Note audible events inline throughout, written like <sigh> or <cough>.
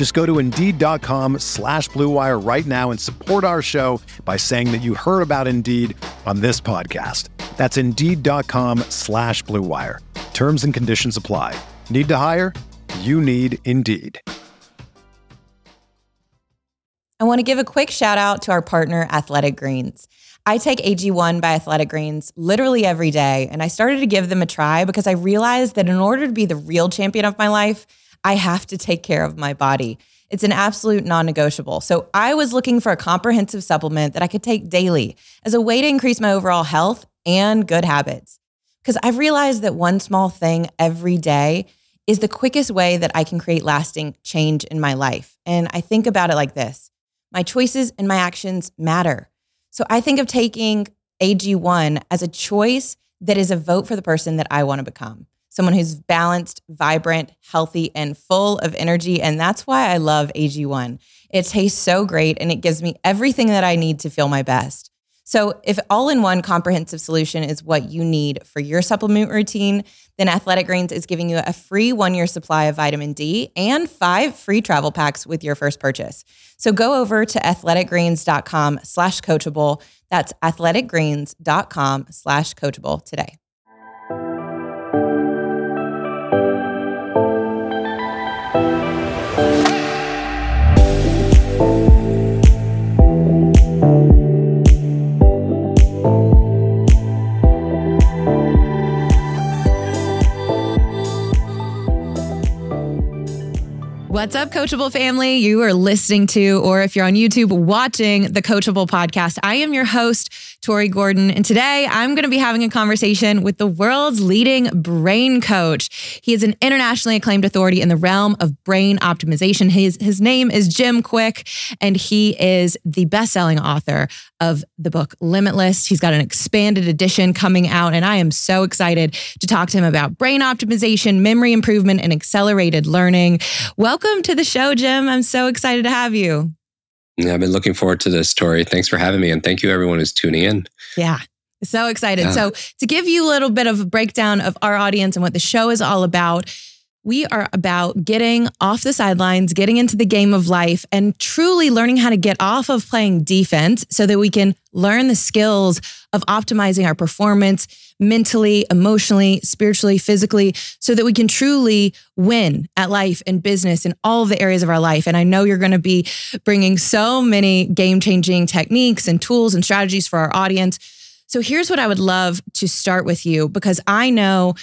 Just go to Indeed.com slash BlueWire right now and support our show by saying that you heard about Indeed on this podcast. That's Indeed.com slash BlueWire. Terms and conditions apply. Need to hire? You need Indeed. I want to give a quick shout out to our partner, Athletic Greens. I take AG1 by Athletic Greens literally every day, and I started to give them a try because I realized that in order to be the real champion of my life, I have to take care of my body. It's an absolute non negotiable. So I was looking for a comprehensive supplement that I could take daily as a way to increase my overall health and good habits. Because I've realized that one small thing every day is the quickest way that I can create lasting change in my life. And I think about it like this my choices and my actions matter. So I think of taking AG1 as a choice that is a vote for the person that I want to become. Someone who's balanced, vibrant, healthy, and full of energy. And that's why I love AG1. It tastes so great and it gives me everything that I need to feel my best. So, if all in one comprehensive solution is what you need for your supplement routine, then Athletic Greens is giving you a free one year supply of vitamin D and five free travel packs with your first purchase. So, go over to athleticgreens.com slash coachable. That's athleticgreens.com slash coachable today. What's up, Coachable family? You are listening to, or if you're on YouTube, watching the Coachable podcast. I am your host, Tori Gordon, and today I'm going to be having a conversation with the world's leading brain coach. He is an internationally acclaimed authority in the realm of brain optimization. His, his name is Jim Kwik, and he is the best selling author of the book Limitless. He's got an expanded edition coming out, and I am so excited to talk to him about brain optimization, memory improvement, and accelerated learning. Welcome to the show, Jim. I'm so excited to have you. Yeah, I've been looking forward to this story. Thanks for having me. And thank you, everyone who's tuning in. Yeah. So excited. Yeah. So, to give you a little bit of a breakdown of our audience and what the show is all about, we are about getting off the sidelines, getting into the game of life, and truly learning how to get off of playing defense so that we can learn the skills of optimizing our performance mentally, emotionally, spiritually, physically, so that we can truly win at life and business in all the areas of our life. And I know you're going to be bringing so many game changing techniques and tools and strategies for our audience. So here's what I would love to start with you because I know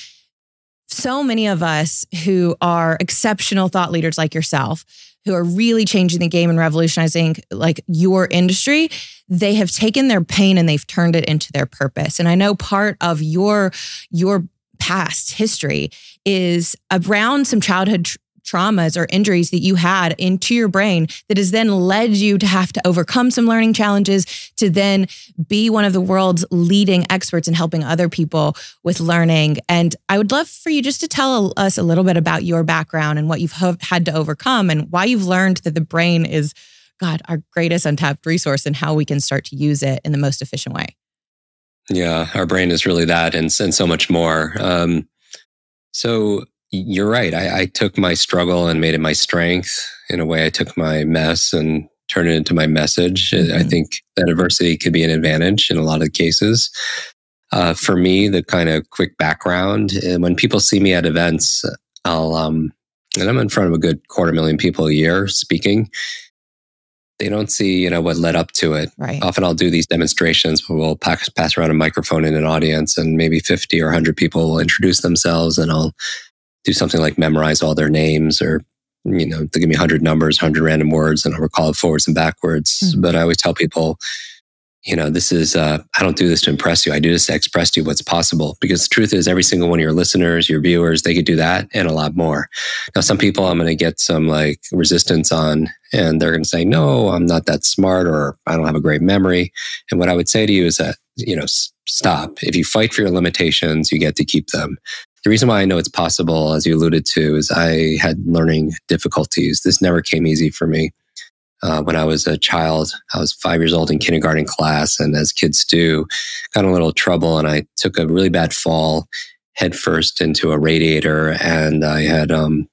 so many of us who are exceptional thought leaders like yourself who are really changing the game and revolutionizing like your industry they have taken their pain and they've turned it into their purpose. And i know part of your your past history is around some childhood traumas or injuries that you had into your brain that has then led you to have to overcome some learning challenges to then be one of the world's leading experts in helping other people with learning. And I would love for you just to tell us a little bit about your background and what you've had to overcome and why you've learned that the brain is, God, our greatest untapped resource and how we can start to use it in the most efficient way. Yeah, our brain is really that and, and so much more. Um, so you're right. I, I, took my struggle and made it my strength. In a way, I took my mess and turned it into my message. Mm-hmm. I think that adversity could be an advantage in a lot of cases. Uh, for me, the kind of quick background uh, when people see me at events, I'll, um, and I'm in front of a good quarter million people a year speaking. they don't see you know what led up to it Right. often i'll do these demonstrations where we'll pass, pass around a microphone in an audience and maybe 50 or 100 people will introduce themselves and i'll do something like memorize all their names or you know they give me 100 numbers 100 random words and i'll recall it forwards and backwards. Mhm. but i always tell people you know this is uh, i don't do this to impress you. I do this to express to you what's possible. Because the truth is every single one of your listeners your viewers they could do that and a lot more. Now some people i'm going to get some like resistance on and they're going to say no i'm not that smart or i don't have a great memory. And what i would say to you is that you know stop. If you fight for your limitations you get to keep them the reason why i know it's possible as you alluded to is i had learning difficulties this never came easy for me uh, when I was a child. I was five years old in kindergarten class, and as kids do, got in a little trouble, and I took a really bad fall headfirst into a radiator, and I had um,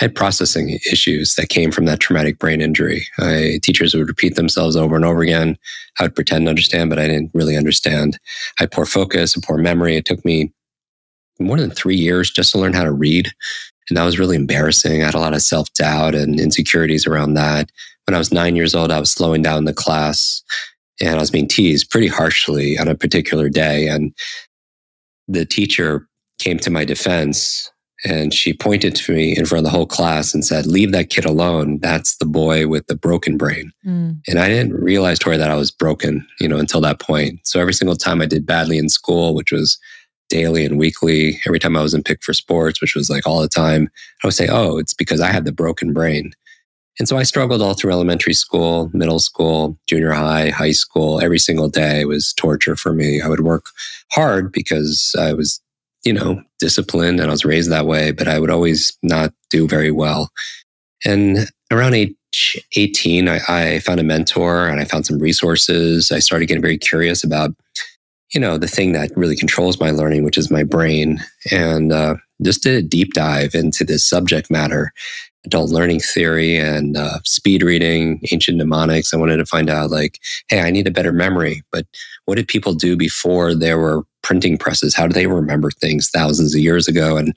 I had processing issues that came from that traumatic brain injury. I, teachers would repeat themselves over and over again. I would pretend to understand, but I didn't really understand. I had poor focus and poor memory. It took me more than three years just to learn how to read. And that was really embarrassing. I had a lot of self doubt and insecurities around that when I was nine years old, I was slowing down the class and I was being teased pretty harshly on a particular day. And the teacher came to my defense and she pointed to me in front of the whole class and said, Leave that kid alone. That's the boy with the broken brain. Mm. And I didn't realize, Tori, that I was broken, you know, until that point. So every single time I did badly in school, which was daily and weekly, every time I was in pick for sports, which was like all the time, I would say, Oh, it's because I had the broken brain. And so I struggled all through elementary school, middle school, junior high, high school. Every single day was torture for me. I would work hard because I was, you know, disciplined and I was raised that way, but I would always not do very well. And around age 18, I, I found a mentor and I found some resources. I started getting very curious about, you know, the thing that really controls my learning, which is my brain. And uh, just did a deep dive into this subject matter adult learning theory and uh, speed reading, ancient mnemonics. I wanted to find out, like, hey, I need a better memory. But what did people do before there were printing presses? How do they remember things thousands of years ago? And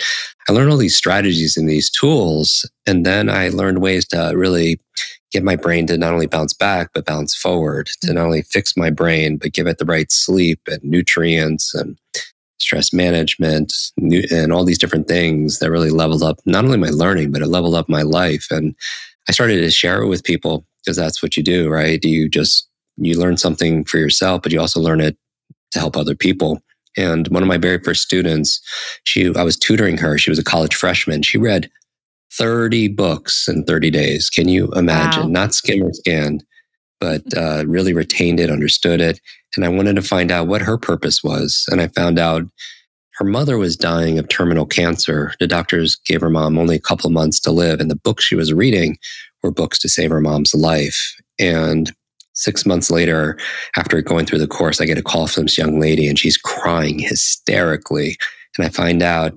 I learned all these strategies and these tools. And then I learned ways to really get my brain to not only bounce back, but bounce forward, to mm. not only fix my brain, but give it the right sleep and nutrients and stress management and all these different things that really leveled up not only my learning, but it leveled up my life. And I started to share it with people because that's what you do, right? You just, you learn something for yourself, but you also learn it to help other people. And one of my very first students, she, I was tutoring her. She was a college freshman. She read 30 books in 30 days. Can you imagine? Wow. Not skim or scanned, but <laughs> uh, really retained it, understood it. And I wanted to find out what her purpose was. And I found out her mother was dying of terminal cancer. The doctors gave her mom only a couple of months to live. And the books she was reading were books to save her mom's life. And six months later, after going through the course, I get a call from this young lady and she's crying hysterically. And I find out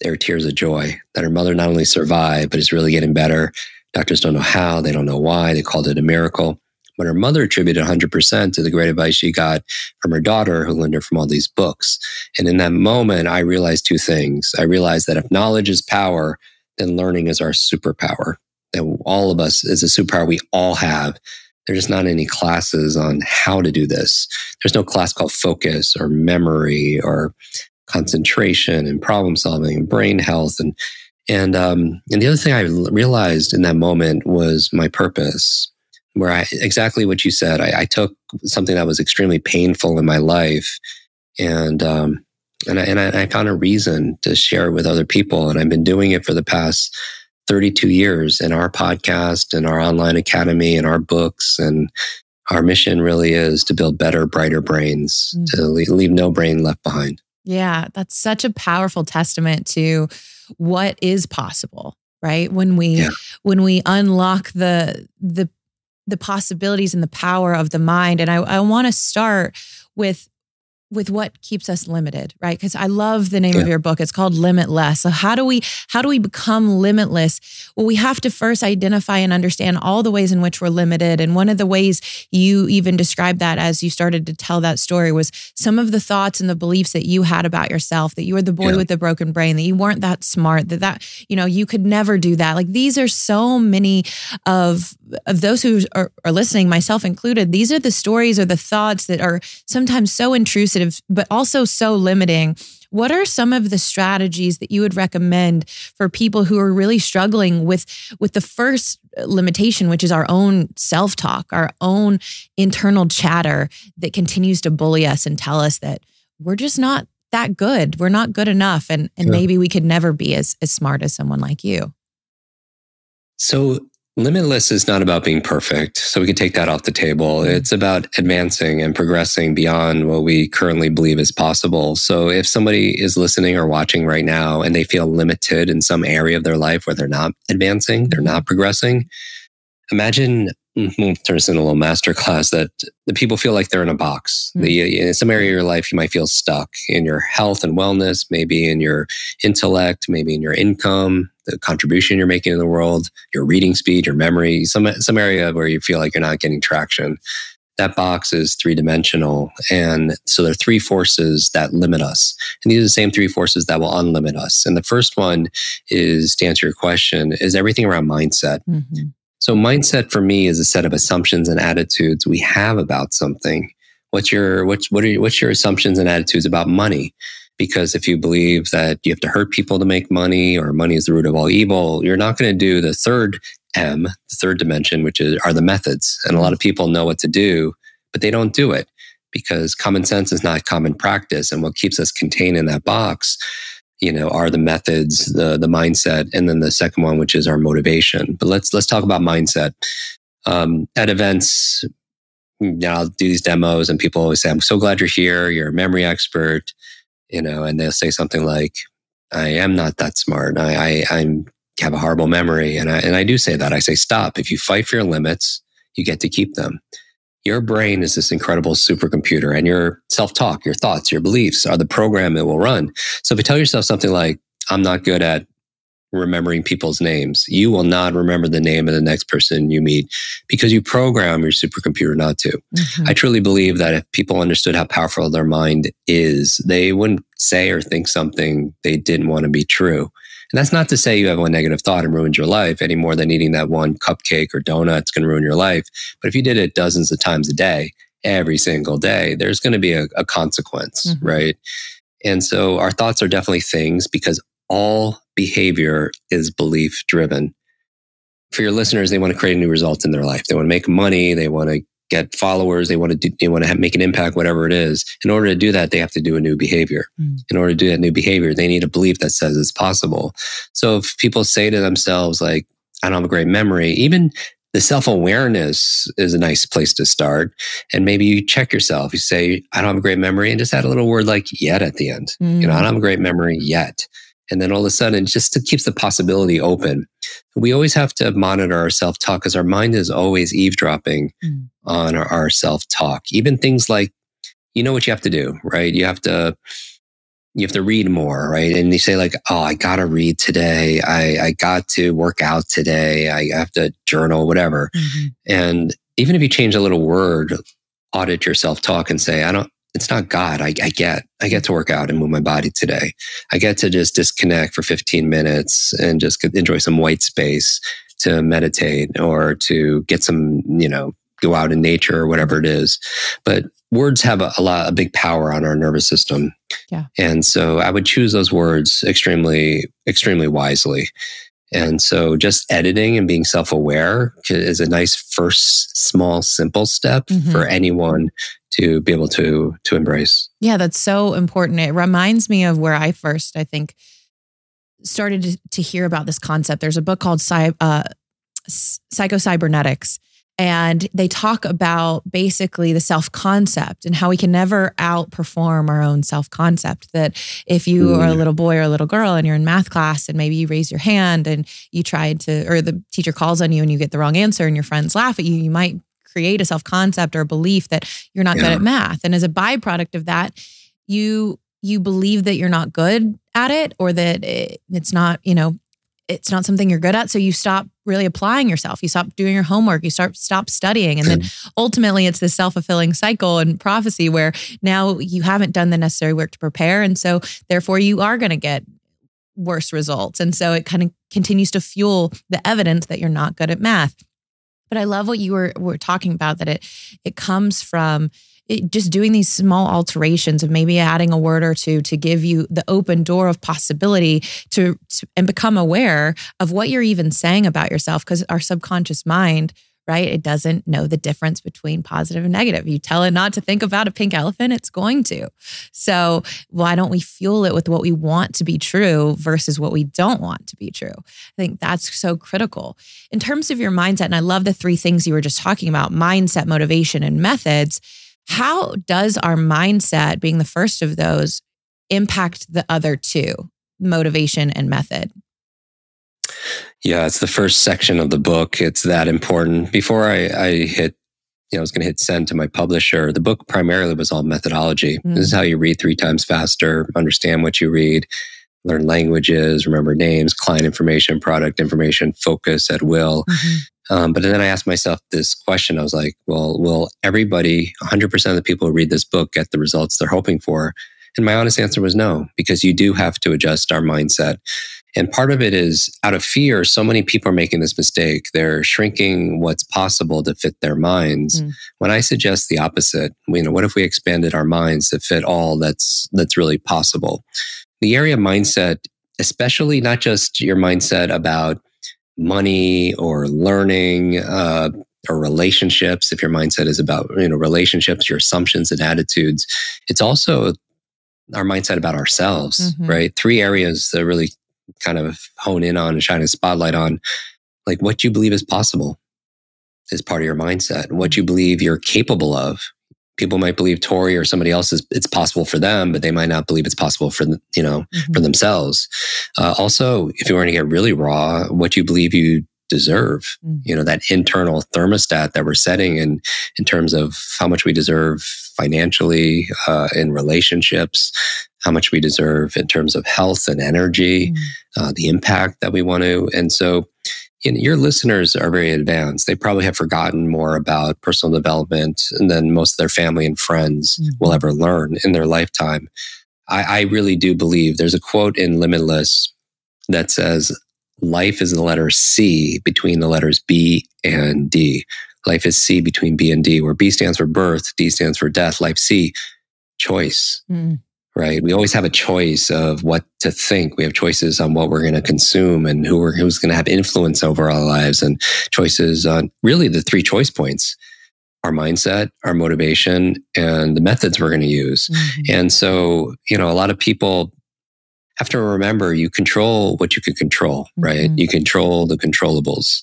there are tears of joy that her mother not only survived, but is really getting better. Doctors don't know how, they don't know why. They called it a miracle. But her mother attributed 100% to the great advice she got from her daughter, who learned it from all these books. And in that moment, I realized two things. I realized that if knowledge is power, then learning is our superpower. That all of us is a superpower we all have. There's just not any classes on how to do this. There's no class called focus or memory or concentration and problem solving and brain health and and um, and the other thing I realized in that moment was my purpose, where I exactly what you said. I, I took something that was extremely painful in my life, and um, and I, and I, I found a reason to share it with other people, and I've been doing it for the past 32 years in our podcast and our online academy and our books and our mission really is to build better brighter brains Mm. to leave, leave no brain left behind Yeah, that's such a powerful testament to what is possible, right? When we Yeah. when we unlock the the the possibilities and the power of the mind. And I, I want to start with with what keeps us limited, right? Because I love the name yeah. of your book. It's called Limitless. So how do we how do we become limitless? Well, we have to first identify and understand all the ways in which we're limited. And one of the ways you even described that as you started to tell that story was some of the thoughts and the beliefs that you had about yourself, that you were the boy yeah. with the broken brain, that you weren't that smart, that that, you know, you could never do that. Like these are so many of of those who are, are listening, myself included, these are the stories or the thoughts that are sometimes so intrusive but also so limiting. What are some of the strategies that you would recommend for people who are really struggling with with the first limitation, which is our own self-talk, our own internal chatter that continues to bully us and tell us that we're just not that good. We're not good enough and and yeah. maybe we could never be as as smart as someone like you. So Limitless is not about being perfect. So we can take that off the table. Mm-hmm. It's about advancing and progressing beyond what we currently believe is possible. So if somebody is listening or watching right now and they feel limited in some area of their life where they're not advancing, they're not progressing, imagine Mm-hmm. turns into a little masterclass that the people feel like they're in a box. Mm-hmm. The, in some area of your life, you might feel stuck in your health and wellness, maybe in your intellect, maybe in your income, the contribution you're making in the world, your reading speed, your memory, some, some area where you feel like you're not getting traction. That box is three dimensional. And so there are three forces that limit us. And these are the same three forces that will unlimit us. And the first one is to answer your question is everything around mindset. Mm-hmm. So mindset for me is a set of assumptions and attitudes we have about something. What's your what's what are your, what's your assumptions and attitudes about money? Because if you believe that you have to hurt people to make money or money is the root of all evil, you're not going to do the third M, the third dimension, which is are the methods. And a lot of people know what to do, but they don't do it because common sense is not common practice. And what keeps us contained in that box you know are the methods the the mindset and then the second one which is our motivation but let's let's talk about mindset um, at events you know, i'll do these demos and people always say i'm so glad you're here you're a memory expert you know and they'll say something like i am not that smart. I, I i'm have a horrible memory. And i and i do say that. I say stop. If you fight for your limits you get to keep them. Your brain is this incredible supercomputer and your self-talk, your thoughts, your beliefs are the program it will run. So if you tell yourself something like, I'm not good at remembering people's names, you will not remember the name of the next person you meet because you program your supercomputer not to. Mm-hmm. I truly believe that if people understood how powerful their mind is, they wouldn't say or think something they didn't want to be true. And that's not to say you have one negative thought and ruins your life any more than eating that one cupcake or donut. It's going to ruin your life. But if you did it dozens of times a day, every single day, there's going to be a, a consequence, mm-hmm. right? And so our thoughts are definitely things because all behavior is belief driven. For your listeners, they want to create a new result in their life. They want to make money. They want to get followers, they want to do, they want to have, make an impact, whatever it is. In order to do that, they have to do a new behavior. Mm. In order to do that new behavior, they need a belief that says it's possible. So if people say to themselves, like, I don't have a great memory, even the self awareness is a nice place to start. And maybe you check yourself. You say, I don't have a great memory, and just add a little word like yet at the end. Mm. You know, I don't have a great memory yet. And then all of a sudden, just to keeps the possibility open. We always have to monitor our self talk because our mind is always eavesdropping mm. on our, our self talk. Even things like, you know what you have to do, right? You have to, you have to read more, right? And you say like, oh, I got to read today. I, I got to work out today. I have to journal, whatever. Mm-hmm. And even if you change a little word, audit your self talk and say, I don't, it's not God. I, I, get, I get to work out and move my body today. I get to just disconnect for 15 minutes and just enjoy some white space to meditate or to get some, you know, go out in nature or whatever it is. But words have a, a lot, a big power on our nervous system. Yeah. And so I would choose those words extremely, extremely wisely. And so just editing and being self aware is a nice first small, simple step mm-hmm. for anyone to be able to to embrace. Yeah, that's so important. It reminds me of where I first, I think, started to, hear about this concept. There's a book called uh, Psychocybernetics, and they talk about basically the self concept and how we can never outperform our own self concept. That if you mm. are a little boy or a little girl and you're in math class and maybe you raise your hand and you tried to, or the teacher calls on you and you get the wrong answer and your friends laugh at you, you might create a self concept or a belief that you're not yeah. good at math. And as a byproduct of that, you you believe that you're not good at it or that it, it's not, you know, it's not something you're good at. So you stop really applying yourself. You stop doing your homework. You start stop studying. And then ultimately it's this self-fulfilling cycle and prophecy where now you haven't done the necessary work to prepare. And so therefore you are going to get worse results. And so it kind of continues to fuel the evidence that you're not good at math. But I love what you were were talking about that it it comes from it, just doing these small alterations of maybe adding a word or two to give you the open door of possibility to, to and become aware of what you're even saying about yourself because our subconscious mind right? It doesn't know the difference between positive and negative. You tell it not to think about a pink elephant it's going to. So why don't we fuel it with what we want to be true versus what we don't want to be true? I think that's so critical. In terms of your mindset and i love the three things you were just talking about mindset motivation and methods how does our mindset, being the first of those, impact the other two, motivation and method? Yeah, it's the first section of the book. It's that important. Before I, I hit, you know, I was going to hit send to my publisher. The book primarily was all methodology. Mm. This is how you read three times faster, understand what you read, learn languages, remember names, client information, product information, focus at will. Mm-hmm. Um, but then I asked myself this question. I was like, well, will everybody, 100% of the people who read this book get the results they're hoping for? And my honest answer was no, because you do have to adjust our mindset. And part of it is out of fear, so many people are making this mistake. They're shrinking what's possible to fit their minds. Mm. When I suggest the opposite, you know, what if we expanded our minds to fit all that's that's really possible? The area of mindset, especially not just your mindset about money or learning uh, or relationships if your mindset is about you know relationships your assumptions and attitudes it's also our mindset about ourselves mm-hmm. right three areas that really kind of hone in on and shine a spotlight on like what you believe is possible is part of your mindset what you believe you're capable of people might believe Tori or somebody else is it's possible for them, but they might not believe it's possible for you know mm-hmm. for themselves. Uh, also, if you want to get really raw, what you believe you deserve, mm-hmm. you know that internal thermostat that we're setting in in terms of how much we deserve financially uh, in relationships, how much we deserve in terms of health and energy, mm-hmm. uh, the impact that we want to, and so you know, your listeners are very advanced. They probably have forgotten more about personal development than most of their family and friends mm-hmm. will ever learn in their lifetime. I, I really do believe there's a quote in Limitless that says, Life is the letter C between the letters B and D. Life is C between B and D, where B stands for birth, D stands for death. Life C, choice. Mm right? We always have a choice of what to think. We have choices on what we're going to consume and who we're, who's going to have influence over our lives and choices on really the three choice points our mindset, our motivation, and the methods we're going to use. Mm-hmm. And so, you know, a lot of people have to remember you control what you can control, right? Mm-hmm. You control the controllables.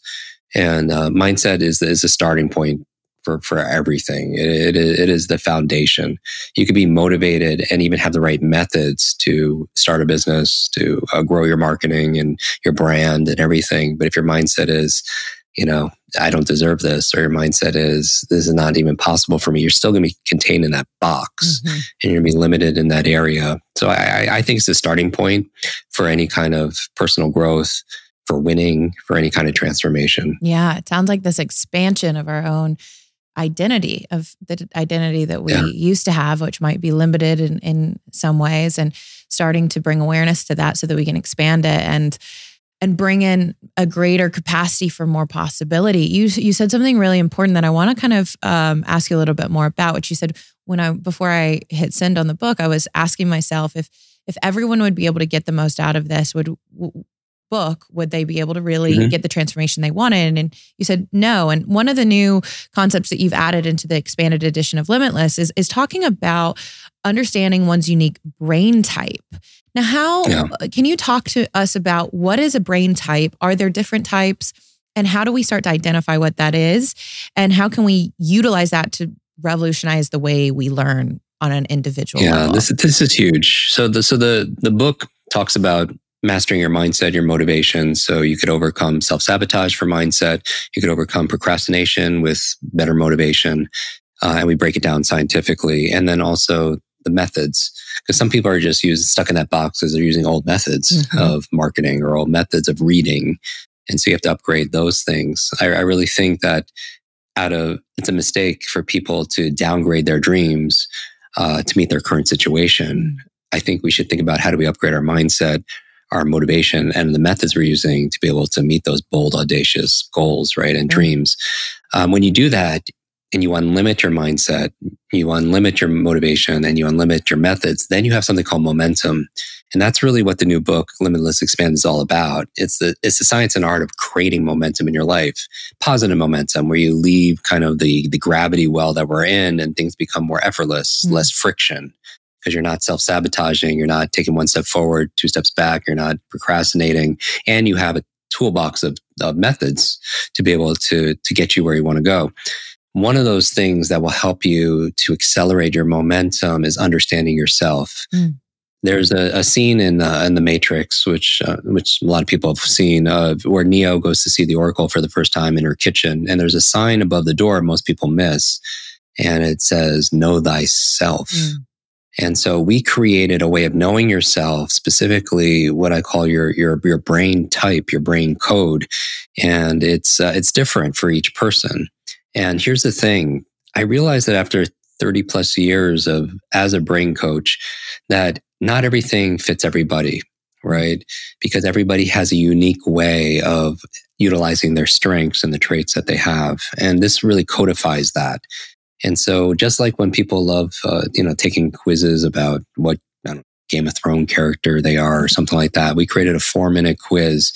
And uh, mindset is, is the starting point for, for everything. It, it, it is the foundation. You could be motivated and even have the right methods to start a business, to uh, grow your marketing and your brand and everything. But if your mindset is, you know, I don't deserve this, or your mindset is, this is not even possible for me, you're still going to be contained in that box mm-hmm. and you're going to be limited in that area. So I, I think it's a starting point for any kind of personal growth for winning, for any kind of transformation. Yeah, it sounds like this expansion of our own identity of the identity that we yeah. used to have, which might be limited in, in some ways, and starting to bring awareness to that so that we can expand it and and bring in a greater capacity for more possibility. You you said something really important that I want to kind of um, ask you a little bit more about. Which you said when I before I hit send on the book, I was asking myself if if everyone would be able to get the most out of this, would book would they be able to really mm-hmm. get the transformation they wanted? And you said no. And one of the new concepts that you've added into the expanded edition of limitless is is talking about understanding one's unique brain type. Now how yeah. can you talk to us about what is a brain type? Are there different types? And how do we start to identify what that is? And how can we utilize that to revolutionize the way we learn on an individual yeah level? this this is huge. So the so the the book talks about mastering your mindset, your motivation. So you could overcome self sabotage for mindset. You could overcome procrastination with better motivation. Uh, and we break it down scientifically. And then also the methods. because some people are just used stuck in that box because they're using old methods mm-hmm. of marketing or old methods of reading. And so you have to upgrade those things. I, I really think that out of it's a mistake for people to downgrade their dreams uh, to meet their current situation. I think we should think about how do we upgrade our mindset, our motivation, and the methods we're using to be able to meet those bold, audacious goals, right, and dreams. Um, when you do that, and you unlimit your mindset, you unlimit your motivation, and you unlimit your methods, then you have something called momentum. And that's really what the new book, Limitless Expand, is all about. It's the it's the science and art of creating momentum in your life, positive momentum, where you leave kind of the the gravity well that we're in, and things become more effortless, mm-hmm. less friction, because you're not self sabotaging, you're not taking one step forward, two steps back, you're not procrastinating, and you have a toolbox of, of methods to be able to to get you where you want to go one of those things that will help you to accelerate your momentum is understanding yourself. Mm. There's a, a, scene in uh, in the Matrix, which uh, which a lot of people have seen, uh, where Neo goes to see the Oracle for the first time in her kitchen, and there's a sign above the door most people miss, and it says "Know thyself." Mm. And so we created a way of knowing yourself, specifically what I call your your your brain type, your brain code, and it's uh, it's different for each person. And here's the thing I realized that after 30 plus years of as a brain coach, that not everything fits everybody, right? Because everybody has a unique way of utilizing their strengths and the traits that they have. And this really codifies that. And so, just like when people love, uh, you know, taking quizzes about what know, Game of Thrones character they are or something like that, we created a four minute quiz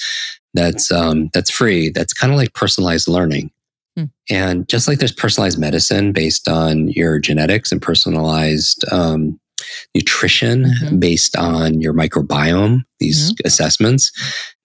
that's um, that's free. That's kind of like personalized learning. Hmm. And just like there's personalized medicine based on your genetics and personalized um, nutrition mm-hmm. based on your microbiome, these mm-hmm. assessments,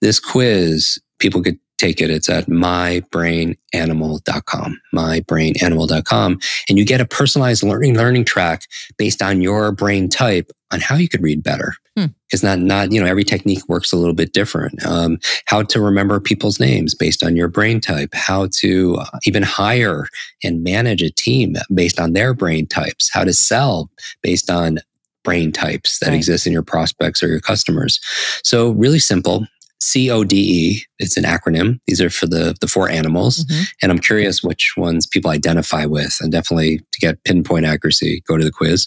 this quiz, people could take it. It's at mybrainanimal.com, mybrainanimal.com. And you get a personalized learning, learning track based on your brain type on how you could read better. Because hmm. not, not, you know, every technique works a little bit different. Um, how to remember people's names based on your brain type, how to uh, even hire and manage a team based on their brain types, how to sell based on brain types that right. exist in your prospects or your customers. So really simple. CODE. It's an acronym. These are for the the four animals, mm-hmm. and I'm curious which ones people identify with. And definitely to get pinpoint accuracy, go to the quiz.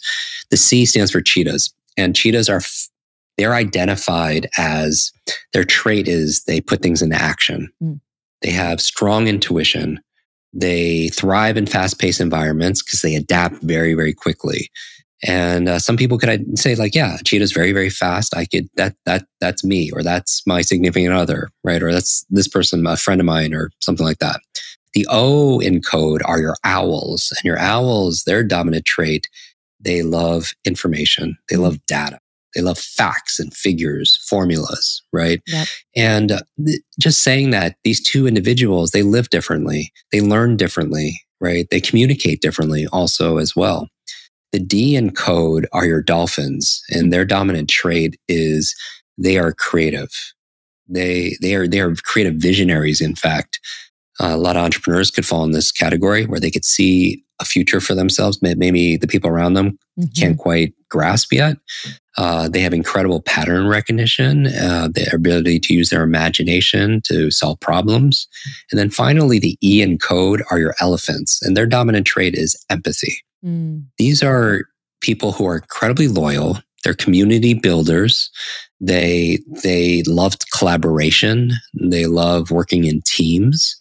The C stands for cheetahs, and cheetahs are they're identified as their trait is they put things into action. Mm. They have strong intuition. They thrive in fast paced environments because they adapt very, very quickly. And uh, some people could say like, yeah, cheetah's very, very fast. I could, that, that, that's me, or that's my significant other, right? Or that's this person, a friend of mine, or something like that. The O in code are your owls and your owls, their dominant trait. They love information. They love data. They love facts and figures, formulas, right? Yep. And uh, th- just saying that these two individuals, they live differently. They learn differently, right? They communicate differently also as well. The D in code are your dolphins, and their dominant trait is they are creative. They they are they are creative visionaries. In fact, uh, a lot of entrepreneurs could fall in this category where they could see a future for themselves. Maybe the people around them mm-hmm. can't quite grasp yet. Uh, they have incredible pattern recognition, uh, their ability to use their imagination to solve problems. And then finally, the E in code are your elephants, and their dominant trait is empathy. Mm. These are people who are incredibly loyal. They're community builders. They they loved collaboration. They love working in teams.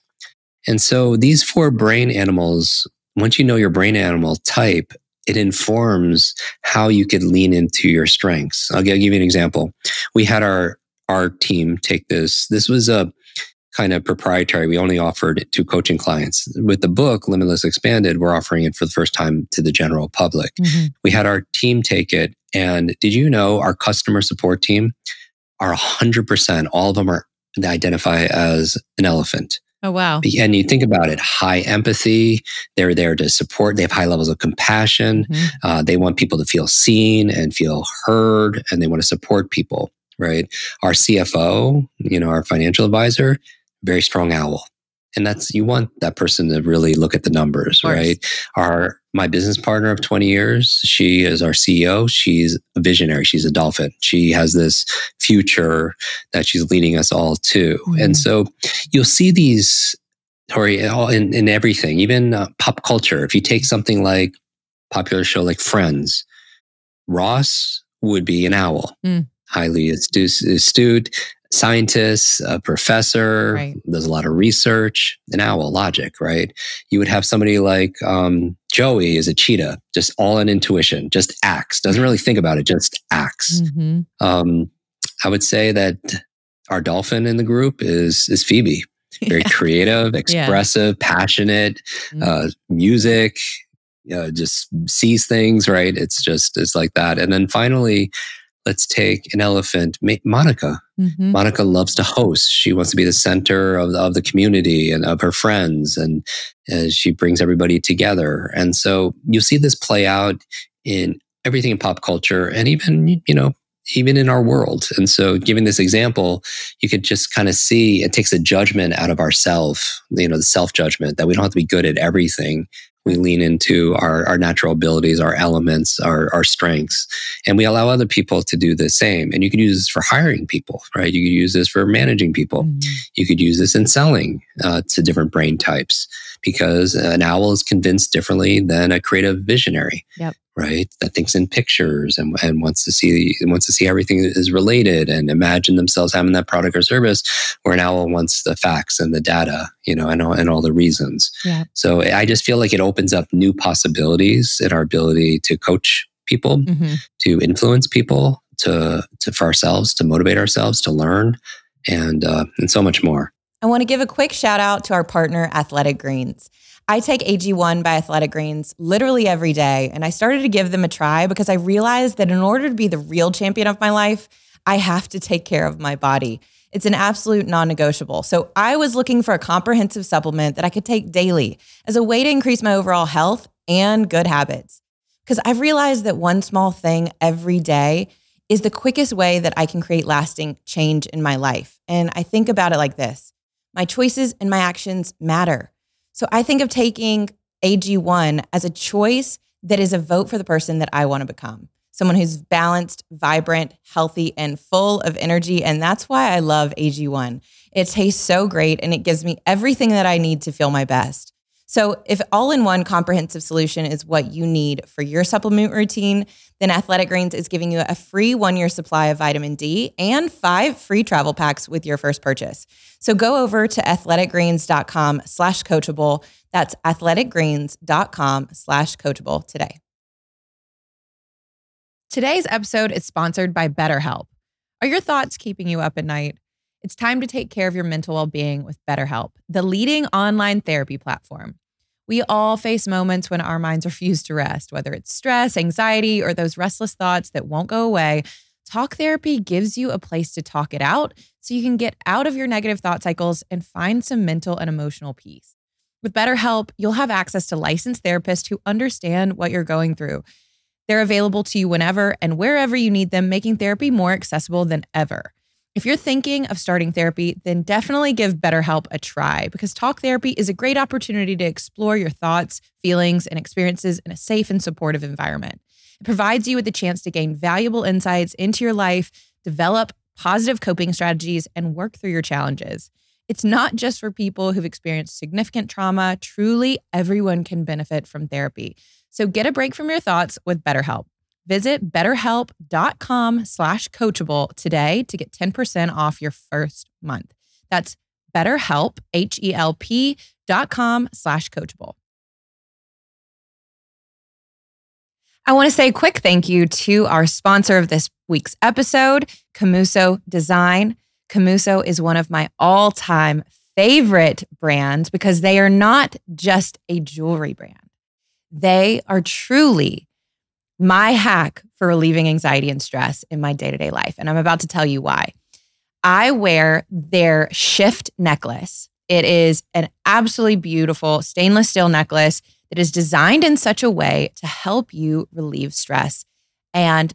And so these four brain animals, once you know your brain animal type, it informs how you could lean into your strengths. I'll give you an example. We had our our team take this. This was a kind of proprietary. We only offered it to coaching clients. With the book, Limitless Expanded, we're offering it for the first time to the general public. Mm-hmm. We had our team take it. And did you know our customer support team are 100%, all of them are, they identify as an elephant. Oh, wow. And you think about it high empathy. They're there to support. They have high levels of compassion. Mm-hmm. Uh, they want people to feel seen and feel heard, and they want to support people, right? Our CFO, you know, our financial advisor, very strong owl. and that's you want that person to really look at the numbers right? Our my business partner of 20 years she is our ceo she's a visionary. She's a dolphin. She has this future that she's leading us all to. Mm-hmm. and so you'll see these Tori, in, in everything even uh, pop culture. If you take something like popular show like friends ross would be an owl. Mm. highly astute, astute scientist, a professor, right. does a lot of research, an owl, logic, right? You would have somebody like um, Joey is a cheetah, just all in intuition, just acts, doesn't really think about it, just acts. Mm-hmm. Um, I would say that our dolphin in the group is is Phoebe, very <laughs> yeah. creative, expressive, yeah. passionate, mm-hmm. uh, music. Uh, just sees things right. It's just it's like that. And then finally, let's take an elephant, Monica. Mm-hmm. Monica loves to host. She wants to be the center of, of the community and of her friends, and uh, she brings everybody together. And so you see this play out in everything in pop culture, and even you know even in our world. And so, giving this example, you could just kind of see it takes a judgment out of ourself, you know, the self judgment that we don't have to be good at everything we lean into our, our natural abilities, our elements, our, our strengths, and we allow other people to do the same. And you can use this for hiring people, right? You could use this for managing people. Mm-hmm. You could use this in selling uh, to different brain types because an owl is convinced differently than a creative visionary. Yep right? That thinks in pictures and, and wants to see wants to see everything is related and imagine themselves having that product or service. Where an owl wants the facts and the data, you know, and all, and all the reasons. Yeah. So I just feel like it opens up new possibilities in our ability to coach people, mm-hmm. to influence people, to to for ourselves, to motivate ourselves, to learn, and uh, and so much more. I want to give a quick shout out to our partner, Athletic Greens. I take AG1 by Athletic Greens literally every day, and I started to give them a try because I realized that in order to be the real champion of my life, I have to take care of my body. It's an absolute non negotiable. So I was looking for a comprehensive supplement that I could take daily as a way to increase my overall health and good habits. Because I've realized that one small thing every day is the quickest way that I can create lasting change in my life. And I think about it like this my choices and my actions matter. So I think of taking AG1 as a choice that is a vote for the person that I want to become. Someone who's balanced, vibrant, healthy, and full of energy. And that's why I love AG1. It tastes so great and it gives me everything that I need to feel my best. So, if all in one comprehensive solution is what you need for your supplement routine, then Athletic Greens is giving you a free one year supply of vitamin D and five free travel packs with your first purchase. So, go over to athleticgreens.com slash coachable. That's athleticgreens.com slash coachable today. Today's episode is sponsored by BetterHelp. Are your thoughts keeping you up at night? It's time to take care of your mental well being with BetterHelp, the leading online therapy platform. We all face moments when our minds refuse to rest, whether it's stress, anxiety, or those restless thoughts that won't go away. Talk therapy gives you a place to talk it out so you can get out of your negative thought cycles and find some mental and emotional peace. With BetterHelp, you'll have access to licensed therapists who understand what you're going through. They're available to you whenever and wherever you need them, making therapy more accessible than ever. If you're thinking of starting therapy, then definitely give BetterHelp a try because talk therapy is a great opportunity to explore your thoughts, feelings, and experiences in a safe and supportive environment. It provides you with the chance to gain valuable insights into your life, develop positive coping strategies, and work through your challenges. It's not just for people who've experienced significant trauma. Truly, everyone can benefit from therapy. So get a break from your thoughts with BetterHelp. Visit betterhelp.com slash coachable today to get 10% off your first month. That's betterhelp, H-E-L-P dot com slash coachable. I want to say a quick thank you to our sponsor of this week's episode, Komuso Design. Komuso is one of my all-time favorite brands because they are not just a jewelry brand. They are truly my hack for relieving anxiety and stress in my day to day life. And I'm about to tell you why. I wear their shift necklace. It is an absolutely beautiful stainless steel necklace that is designed in such a way to help you relieve stress and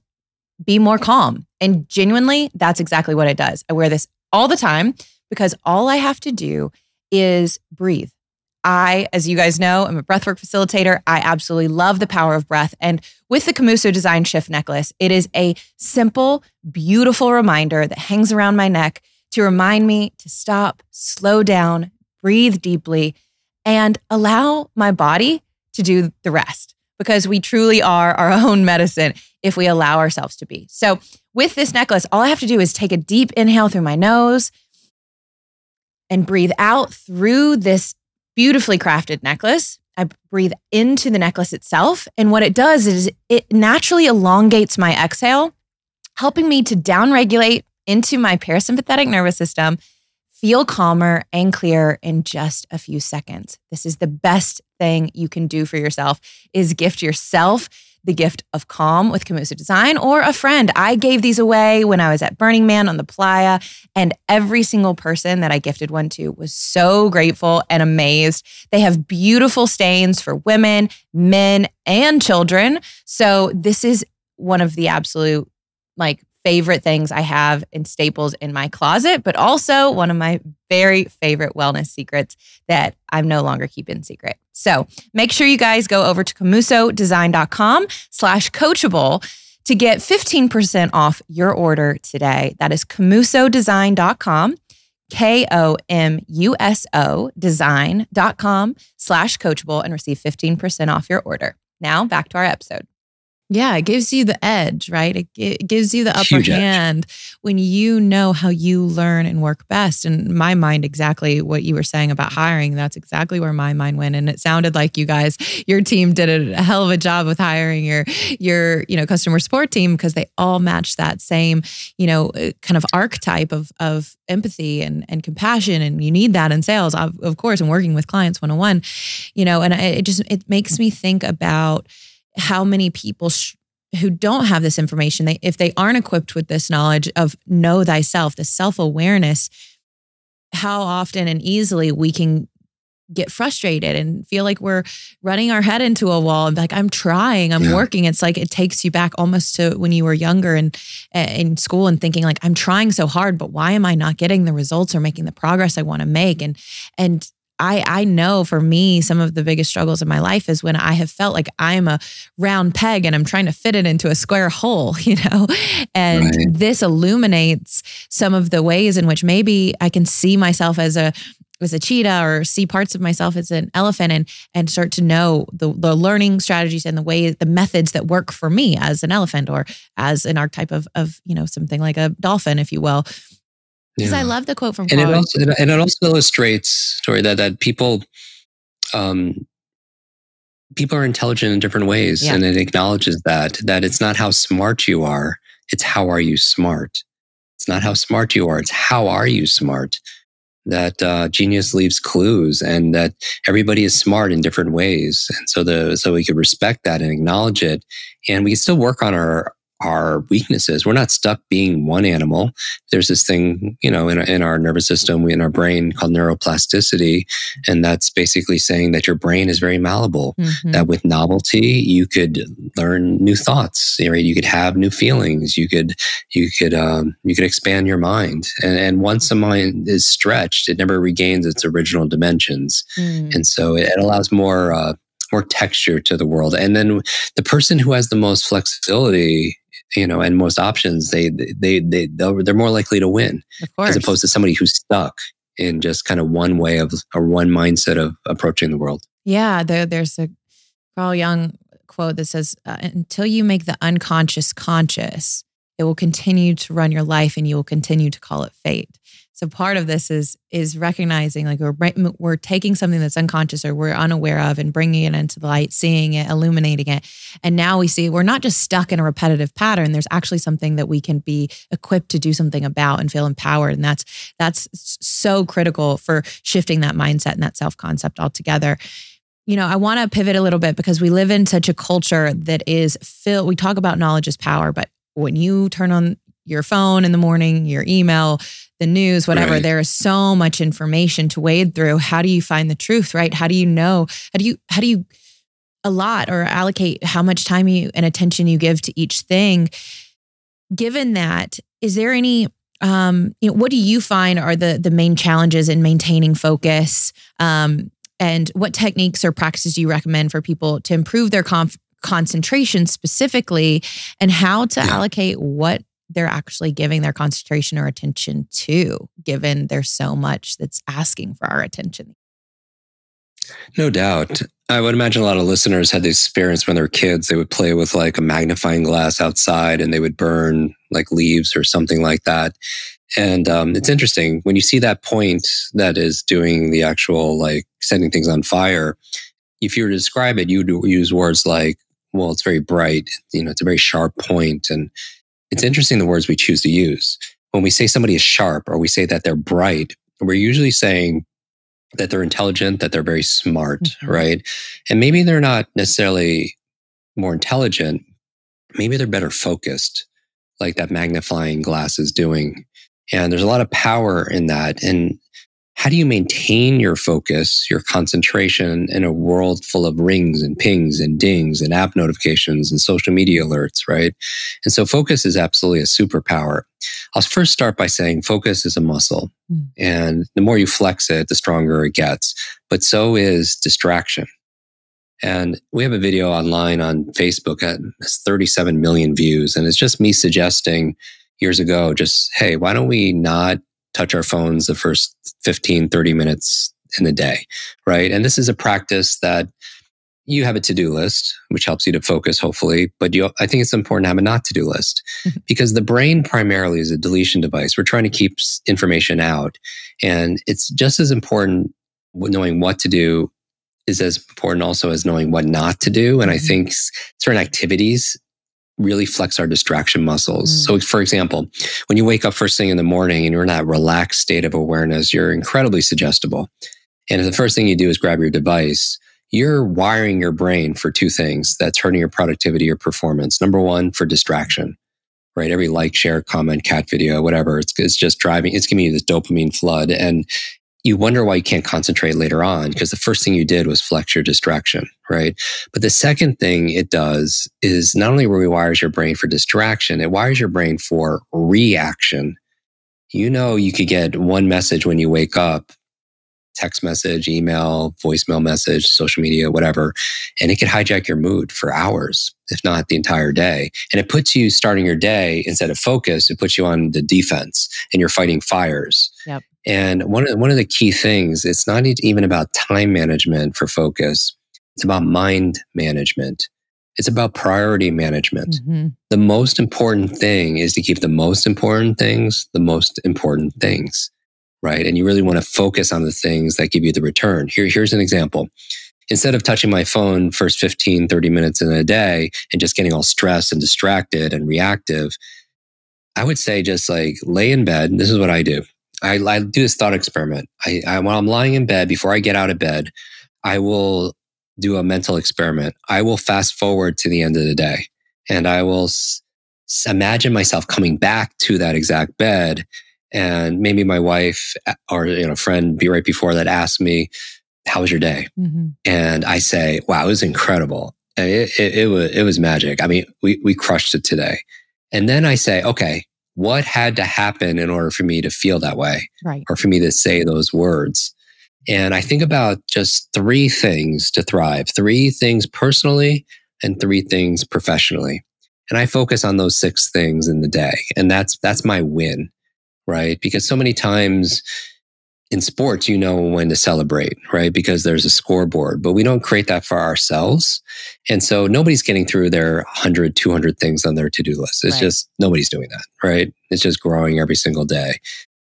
be more calm. And genuinely, that's exactly what it does. I wear this all the time because all I have to do is breathe. I, as you guys know, am a breathwork facilitator. I absolutely love the power of breath. And with the Komuso Design Shift necklace, it is a simple, beautiful reminder that hangs around my neck to remind me to stop, slow down, breathe deeply, and allow my body to do the rest because we truly are our <laughs> own medicine if we allow ourselves to be. So, with this necklace, all I have to do is take a deep inhale through my nose and breathe out through this beautifully crafted necklace. I breathe into the necklace itself. And what it does is it naturally elongates my exhale, helping me to downregulate into my parasympathetic nervous system, feel calmer and clear in just a few seconds. This is the best thing you can do for yourself is gift yourself the gift of calm with Komuso Design or a friend. I gave these away when I was at Burning Man on the playa, and every single person that I gifted one to was so grateful and amazed. They have beautiful stains for women, men, and children. So this is one of the absolute like favorite things I have in staples in my closet, but also one of my very favorite wellness secrets that I'm no longer keeping secret. So make sure you guys go over to komusodesign.com slash coachable to get 15% off your order today. That is komusodesign.com, K O M U S O design.com slash coachable and receive 15% off your order. Now back to our episode. Yeah, it gives you the edge, right? It, it gives you the upper Huge hand edge. when you know how you learn and work best. And my mind, exactly what you were saying about hiring, that's exactly where my mind went. And it sounded like you guys, your team did a hell of a job with hiring your your you know customer support team because they all match that same you know uh, kind of archetype of of empathy and and compassion. And you need that in sales, of, of course, and working with clients one on one. You know, and it just it makes me think about how many people sh- who don't have this information, they if they aren't equipped with this knowledge of know thyself, the self-awareness, how often and easily we can get frustrated and feel like we're running our head into a wall and like I'm trying, I'm yeah. working. It's like it takes you back almost to when you were younger and in school and thinking like I'm trying so hard, but why am I not getting the results or making the progress I want to make? And and I I know for me some of the biggest struggles in my life is when I have felt like I'm a round peg and I'm trying to fit it into a square hole, <laughs> you know. And right. this illuminates some of the ways in which maybe I can see myself as a as a cheetah or see parts of myself as an elephant and and start to know the the learning strategies and the way the methods that work for me as an elephant or as an archetype of of you know something like a dolphin if you will because yeah. I love the quote from and it also and it also illustrates, Tori, that that people, um, people are intelligent in different ways, yeah. and it acknowledges that that it's not how smart you are, it's how are you smart. It's not how smart you are, it's how are you smart. That uh, genius leaves clues, and that everybody is smart in different ways, and so the so we could respect that and acknowledge it, and we can still work on our our weaknesses. We're not stuck being one animal. There's this thing, you know, in, in our nervous system, in our brain called neuroplasticity. And that's basically saying that your brain is very malleable, mm-hmm. that with novelty, you could learn new thoughts, right? You could have new feelings. You could, you could, um, you could expand your mind. And, and once a mind is stretched, it never regains its original dimensions. Mm. And so it, it allows more, uh, more texture to the world. And then the person who has the most flexibility you know, and most options, they they they they're more likely to win as opposed to somebody who's stuck in just kind of one way of or one mindset of approaching the world. Yeah, there, there's a Carl Jung quote that says, uh, "Until you make the unconscious conscious, it will continue to run your life, and you will continue to call it fate." So part of this is is recognizing like we're we're taking something that's unconscious or we're unaware of and bringing it into the light, seeing it, illuminating it, and now we see we're not just stuck in a repetitive pattern. There's actually something that we can be equipped to do something about and feel empowered, and that's that's so critical for shifting that mindset and that self concept altogether you know, I want to pivot a little bit because we live in such a culture that is filled. We talk about knowledge is power, but when you turn on your phone in the morning, your email, the news, whatever. Right. There is so much information to wade through. How do you find the truth, right? How do you know? How do you how do you allot or allocate how much time you and attention you give to each thing? Given that, is there any um, you know, what do you find are the the main challenges in maintaining focus? Um, and what techniques or practices do you recommend for people to improve their conf- concentration specifically, and how to yeah. allocate what they're actually giving their concentration or attention to, given there's so much that's asking for our attention? No doubt. I would imagine a lot of listeners had the experience when they were kids. They would play with like a magnifying glass outside and they would burn like leaves or something like that. And um, it's interesting when you see that point that is doing the actual like setting things on fire. If you were to describe it, you would use words like, well, it's very bright. You know, it's a very sharp point. And it's interesting the words we choose to use. When we say somebody is sharp or we say that they're bright, we're usually saying that they're intelligent, that they're very smart, mm-hmm. right? And maybe they're not necessarily more intelligent, maybe they're better focused, like that magnifying glass is doing. And there's a lot of power in that. And how do you maintain your focus, your concentration in a world full of rings and pings and dings and app notifications and social media alerts, right? And so focus is absolutely a superpower. I'll first start by saying focus is a muscle. Mm. And the more you flex it, the stronger it gets. But so is distraction. And we have a video online on Facebook that has 37 million views. And it's just me suggesting years ago, just, hey, why don't we not touch our phones the first 15, 30 minutes in the day, right? And this is a practice that you have a to-do list, which helps you to focus, hopefully. But you, I think it's important to have a not to-do list <laughs> because the brain primarily is a deletion device. We're trying to keep information out, and it's just as important knowing what to do is as important also as knowing what not to do. And I mm-hmm. think certain activities really flex our distraction muscles. Mm. So, for example, when you wake up first thing in the morning and you're in that relaxed state of awareness, you're incredibly suggestible. And if the first thing you do is grab your device, you're wiring your brain for two things that's hurting your productivity or performance. Number one, for distraction, right? Every like, share, comment, cat video, whatever, it's, it's just driving, it's giving you this dopamine flood. And you wonder why you can't concentrate later on because the first thing you did was flex your distraction, right? But the second thing it does is not only rewires your brain for distraction, it wires your brain for reaction. You know, you could get one message when you wake up text message, email, voicemail message, social media, whatever. And it could hijack your mood for hours, if not the entire day. And it puts you starting your day instead of focus, it puts you on the defense and you're fighting fires. Yep. And one of, one of the key things, it's not even about time management for focus. It's about mind management. It's about priority management. Mm-hmm. The most important thing is to keep the most important things the most important things right? And you really want to focus on the things that give you the return. Here, here's an example. Instead of touching my phone first 15, 30 minutes in a day and just getting all stressed and distracted and reactive, I would say just like lay in bed. This is what I do. I, I do this thought experiment. I, I, while I'm lying in bed, before I get out of bed, I will do a mental experiment. I will fast forward to the end of the day and I will s- imagine myself coming back to that exact bed and maybe my wife or you know friend be right before that asked me how was your day mm-hmm. and i say wow it was incredible it, it, it, was it was magic i mean we, we crushed it today and then i say okay what had to happen in order for me to feel that way right. or for me to say those words and i think about just three things to thrive three things personally and three things professionally and i focus on those six things in the day and that's that's my win right? Because so many times in sports, you know when to celebrate, right? Because there's a scoreboard, but we don't create that for ourselves. And so nobody's getting through their 100, 200 things on their to do list. It's right. just nobody's doing that, right? It's just growing every single day.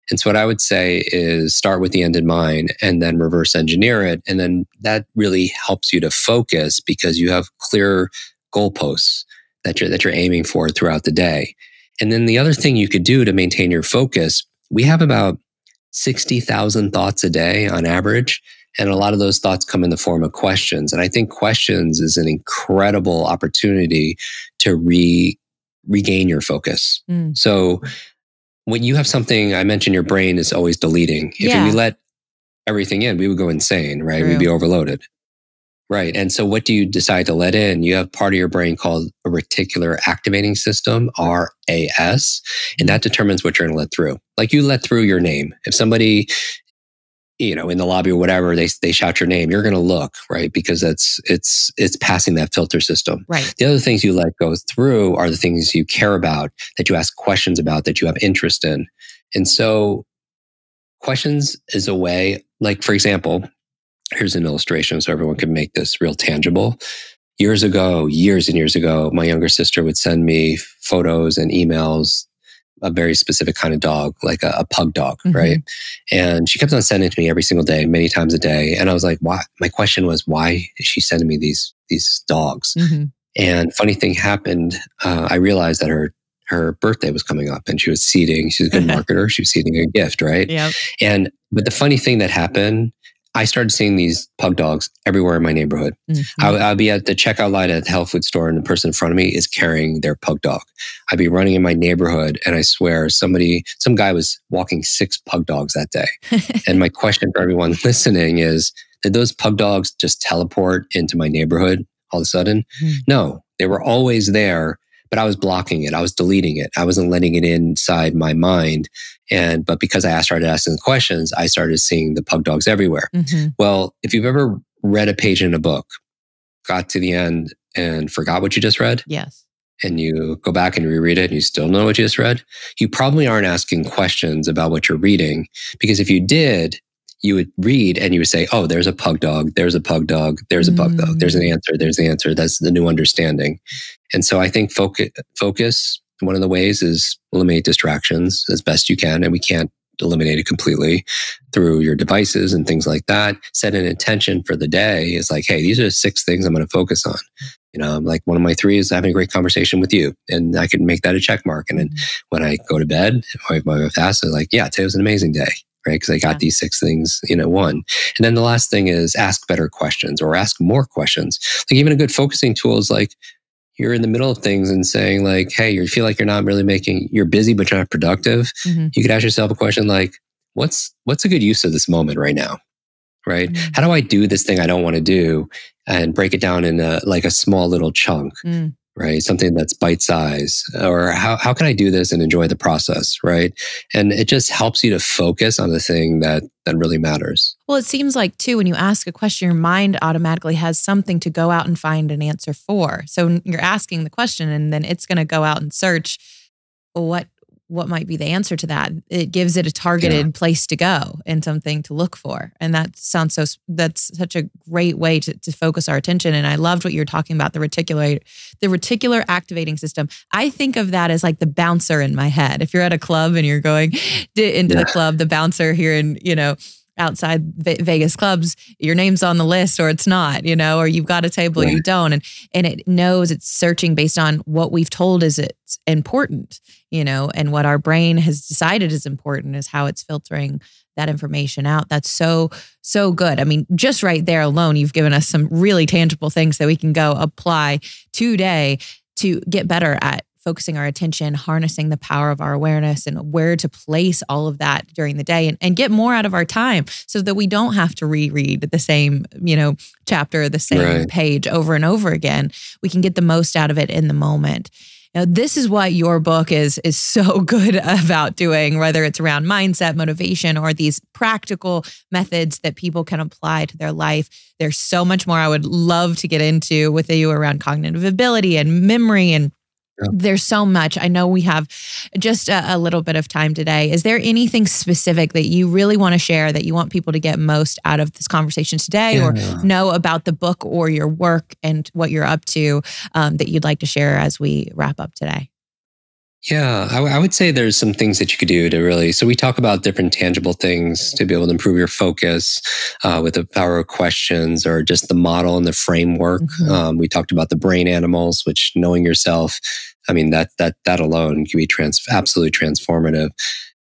And so what I would say is start with the end in mind and then reverse engineer it. And then that really helps you to focus because you have clear goalposts that you're, that you're aiming for throughout the day. And then the other thing you could do to maintain your focus, we have about 60,000 thoughts a day on average. And a lot of those thoughts come in the form of questions. And I think questions is an incredible opportunity to re, regain your focus. Mm. So when you have something, I mentioned your brain is always deleting. If yeah. we let everything in, we would go insane, right? True. We'd be overloaded. Right. And so what do you decide to let in? You have part of your brain called a reticular activating system, RAS, and that determines what you're going to let through. Like you let through your name. If somebody, you know, in the lobby or whatever, they, they shout your name, you're going to look, right? Because that's, it's, it's passing that filter system. Right. The other things you let go through are the things you care about, that you ask questions about, that you have interest in. And so questions is a way, like, for example, here's an illustration so everyone can make this real tangible. Years ago, years and years ago, my younger sister would send me photos and emails, a very specific kind of dog, like a, a pug dog, mm-hmm. right? And she kept on sending it to me every single day, many times a day. And I was like, why? My question was, why is she sending me these, these dogs? Mm-hmm. And funny thing happened. Uh, I realized that her her birthday was coming up and she was seeding. She's a good <laughs> marketer. She was seeding a gift, right? Yeah. And but the funny thing that happened I started seeing these pug dogs everywhere in my neighborhood. Mm-hmm. I, would be at the checkout line at the health food store, and the person in front of me is carrying their pug dog. I'd be running in my neighborhood, and I swear somebody, some guy was walking six pug dogs that day. <laughs> and my question for everyone <laughs> listening is Did those pug dogs just teleport into my neighborhood all of a sudden? Mm-hmm. No, they were always there but I was blocking it. I was deleting it. I wasn't letting it inside my mind. And, but because I started asking questions, I started seeing the pug dogs everywhere. Mm-hmm. Well, if you've ever read a page in a book, got to the end and forgot what you just read. Yes. And you go back and reread it and you still know what you just read, you probably aren't asking questions about what you're reading. Because if you did, you would read and you would say, Oh, there's a pug dog, there's a pug dog, there's a pug dog, there's an mm. answer, there's the answer. That's the new understanding. And so I think focus, focus, one of the ways is eliminate distractions as best you can. And we can't eliminate it completely through your devices and things like that. Set an intention for the day is like, Hey, these are six things I'm going to focus on. You know, I'm like one of my three is having a great conversation with you and I can make that a check mark. And then mm. when I go to bed, I fast, I'm like, yeah, today was an amazing day right? Because I got yeah. these six things, you know, one. And then the last thing is ask better questions or ask more questions. Like even a good focusing tool is like you're in the middle of things and saying like, hey, you feel like you're not really making, you're busy but you're not productive. Mm-hmm. You could ask yourself a question like, what's what's a good use of this moment right now? Right? Mm-hmm. How do I do this thing I don't want to do and break it down in a like a small little chunk? Mm right? Something that's bite size, or how, how can I do this and enjoy the process, right? And it just helps you to focus on the thing that that really matters. Well, it seems like too when you ask a question, your mind automatically has something to go out and find an answer for. So you're asking the question, and then it's going to go out and search what what might be the answer to that. It gives it a targeted yeah. place to go and something to look for. And that sounds so that's such a great way to, to focus our attention. And i loved what you're talking about the reticular the reticular activating system. I think of that as like the bouncer in my head. If you're at a club and you're going into yeah. the club the bouncer here in you know outside Vegas clubs, your name's on the list or it's not, you know, or you've got a table you don't. And and it knows it's searching based on what we've told is it's important, you know, and what our brain has decided is important is how it's filtering that information out. That's so, so good. I mean, just right there alone, you've given us some really tangible things that we can go apply today to get better at focusing our attention, harnessing the power of our awareness and where to place all of that during the day and, and get more out of our time so that we don't have to reread the same, you know, chapter, the same right. page over and over again. We can get the most out of it in the moment. Now, this is what your book is is so <laughs> good about doing, whether it's around mindset, motivation, or these practical methods that people can apply to their life. There's so much more I would love to get into with you around cognitive ability and memory and there's so much. I know we have just a, a, little bit of time today. Is there anything specific that you really want to share that you want people to get most out of this conversation today yeah. or know about the book or your work and what you're up to um, that you'd like to share as we wrap up today? Yeah, I, w- I would say there's some things that you could do to really. So we talk about different tangible things to be able to improve your focus uh, with the power of questions or just the model and the framework. Mm-hmm. Um, we talked about the brain animals, which knowing yourself. I mean that that that alone can be trans absolutely transformative.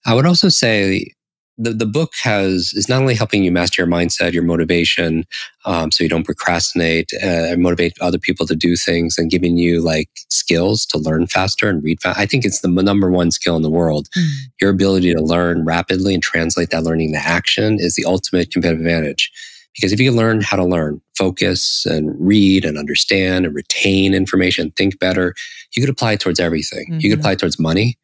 I would also say the, the book has is not only helping you master your mindset, your motivation, um, so you don't procrastinate, uh, motivate other people to do things, and giving you like skills to learn faster and read fast. I think it's the number one skill in the world. Mm. Your ability to learn rapidly and translate that learning to action is the ultimate competitive advantage Because if you learn how to learn, focus and read and understand and retain information, think better, you could apply it towards everything. Mm-hmm. You could mm-hmm. apply it towards money,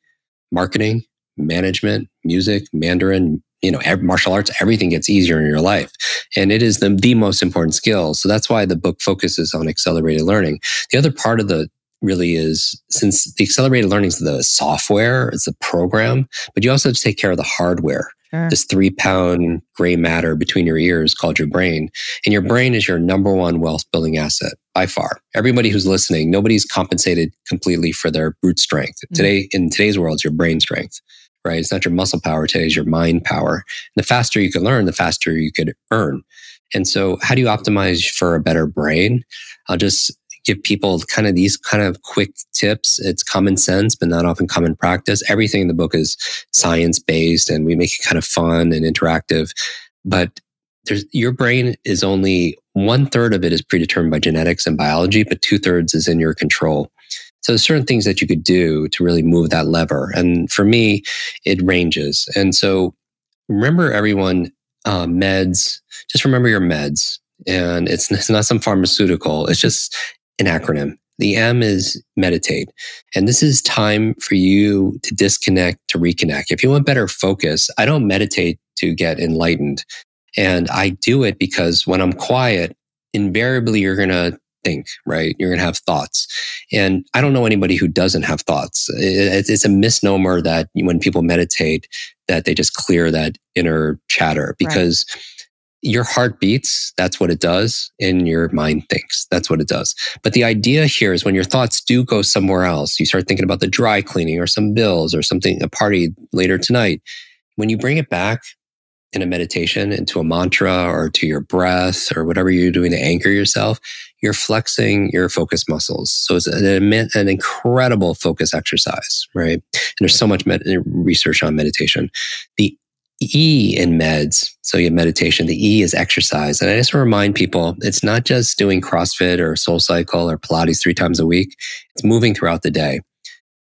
marketing, management, music, Mandarin, you know, martial arts, everything gets easier in your life. And it is the, the most important skill. So that's why the book focuses on accelerated learning. The other part of the really is since the accelerated learning is the software, it's the program, but you also have to take care of the hardware. Sure. This three pound gray matter between your ears called your brain. And your brain is your number one wealth building asset by far. Everybody who's listening, nobody's compensated completely for their brute strength. Mm-hmm. Today, in today's world, it's your brain strength, right? It's not your muscle power today, it's your mind power. And the faster you can learn, the faster you could earn. And so, how do you optimize for a better brain? I'll just give people kind of these kind of quick tips. It's common sense, but not often common practice. Everything in the book is science based and we make it kind of fun and interactive. But there's, your brain is only one third of it is predetermined by genetics and biology, but two thirds is in your control. So there's certain things that you could do to really move that lever. And for me, it ranges. And so remember everyone, uh, meds, just remember your meds and it's, it's not some pharmaceutical. It's just an acronym. The M is meditate. And this is time for you to disconnect, to reconnect. If you want better focus, I don't meditate to get enlightened. And I do it because when I'm quiet, invariably you're going to think, right? You're going to have thoughts. And I don't know anybody who doesn't have thoughts. It's a misnomer that when people meditate, that they just clear that inner chatter because right your heart beats, that's what it does, and your mind thinks, that's what it does. But the idea here is when your thoughts do go somewhere else, you start thinking about the dry cleaning or some bills or something, a party later tonight. When you bring it back in a meditation into a mantra or to your breath or whatever you're doing to anchor yourself, you're flexing your focus muscles. So it's an, an incredible focus exercise, right? And there's so much med- research on meditation. The E in meds, so you have meditation, the E is exercise. And I just remind people it's not just doing CrossFit or Soul Cycle or Pilates three times a week, it's moving throughout the day.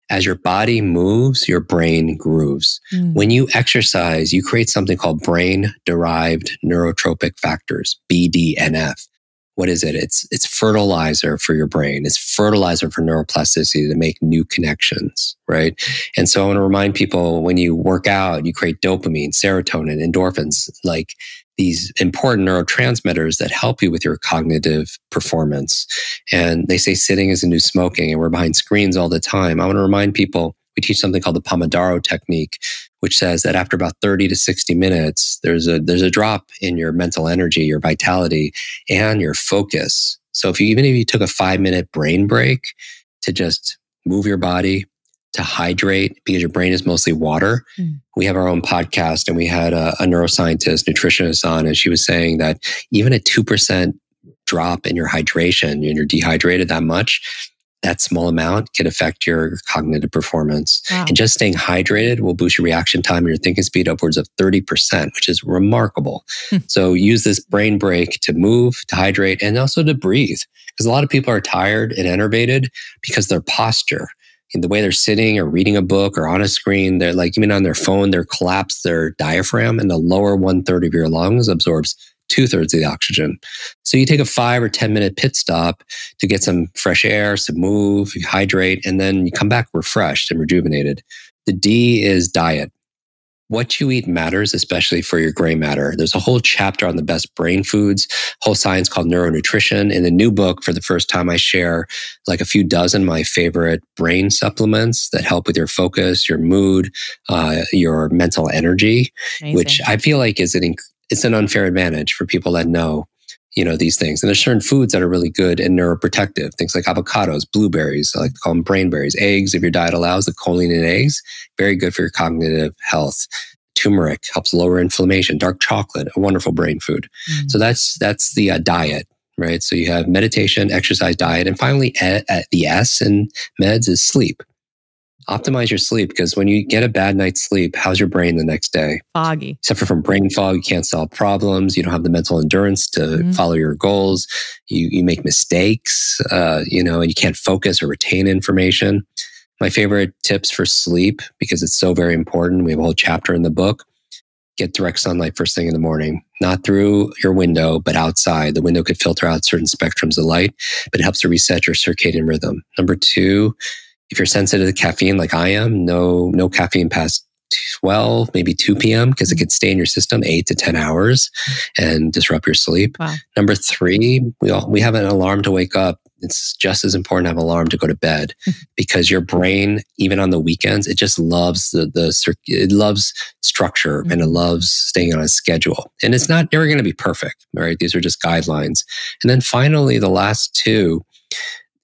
As your body moves, your brain grooves. Mm. When you exercise, you create something called brain derived neurotrophic factors, BDNF what is it? It's it's fertilizer for your brain. It's fertilizer for neuroplasticity to make new connections, right? And so I want to remind people when you work out, you create dopamine, serotonin, endorphins, like these important neurotransmitters that help you with your cognitive performance. And they say sitting is a new smoking, and we're behind screens all the time. I want to remind people we teach something called the Pomodoro technique, which says that after about 30 to 60 minutes, there's a there's a drop in your mental energy, your vitality, and your focus. So if you even if you took a five minute brain break to just move your body, to hydrate because your brain is mostly water. Mm. We have our own podcast and we had a, a, neuroscientist, nutritionist on, and she was saying that even a 2% drop in your hydration and you're dehydrated that much, that small amount can affect your cognitive performance. Wow. And just staying hydrated will boost your reaction time and your thinking speed upwards of 30%, which is remarkable. Hmm. so use this brain break to move, to hydrate, and also to breathe. Because a lot of people are tired and enervated because their posture, in the way they're sitting or reading a book or on a screen, they're like even on their phone, they're collapsed their diaphragm and the lower one third of your lungs absorbs two thirds of the oxygen. So you take a five or 10 minute pit stop to get some fresh air, some move, you hydrate, and then you come back refreshed and rejuvenated. The D is diet. What you eat matters, especially for your gray matter. There's a whole chapter on the best brain foods, whole science called neuronutrition. In the new book, for the first time, I share like a few dozen my favorite brain supplements that help with your focus, your mood, uh, your mental energy, Amazing. which I feel like is an it's an unfair advantage for people that know you know these things. And there's certain foods that are really good and neuroprotective. Things like avocados blueberries i like to call them brain berries. Eggs if your diet allows the choline in eggs very good for your cognitive health. Turmeric helps lower inflammation. Dark chocolate a wonderful brain food. Mm. so that's that's the uh, diet right? So you have meditation exercise diet and finally at, at the s in meds is sleep optimize your sleep because when you get a bad night's sleep, how's your brain the next day? Foggy. Suffer from brain fog, you can't solve problems, you don't have the mental endurance to mm-hmm. follow your goals, you, you make mistakes, uh, you know, and you can't focus or retain information. My favorite tips for sleep, because it's so very important, we have a whole chapter in the book. get direct sunlight first thing in the morning, not through your window, but outside. The window could filter out certain spectrums of light, but it helps to reset your circadian rhythm. Number two, if you're sensitive to caffeine like I am, no, no caffeine past 12, maybe 2 p.m., because it mm. could stay in your system eight to 10 hours and disrupt your sleep. Wow. Number three, we all, we have an alarm to wake up. It's just as important to have an alarm to go to bed <laughs> because your brain, even on the weekends, it just loves the, the it loves structure and it mm-hmm. loves staying on a schedule. And it's not never going to be perfect, right? These are just guidelines. And then finally, the last two,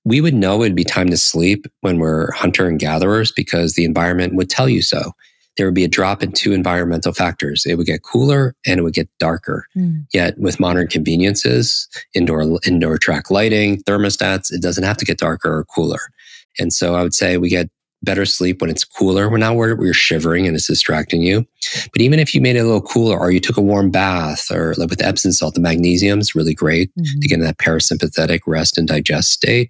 we would know it'd be time to sleep when we're hunter and gatherers because the environment would tell you so there would be a drop in two environmental factors. It would get cooler and it would get darker. Mm. Yet with modern conveniences, indoor indoor track lighting, thermostats, it doesn't have to get darker or cooler. And so I would say we get better sleep when it's cooler. We're not where you're shivering and it's distracting you. But even if you made it a little cooler or you took a warm bath or like with Epsom salt, the magnesium is really great mm-hmm. to get in that parasympathetic rest and digest state.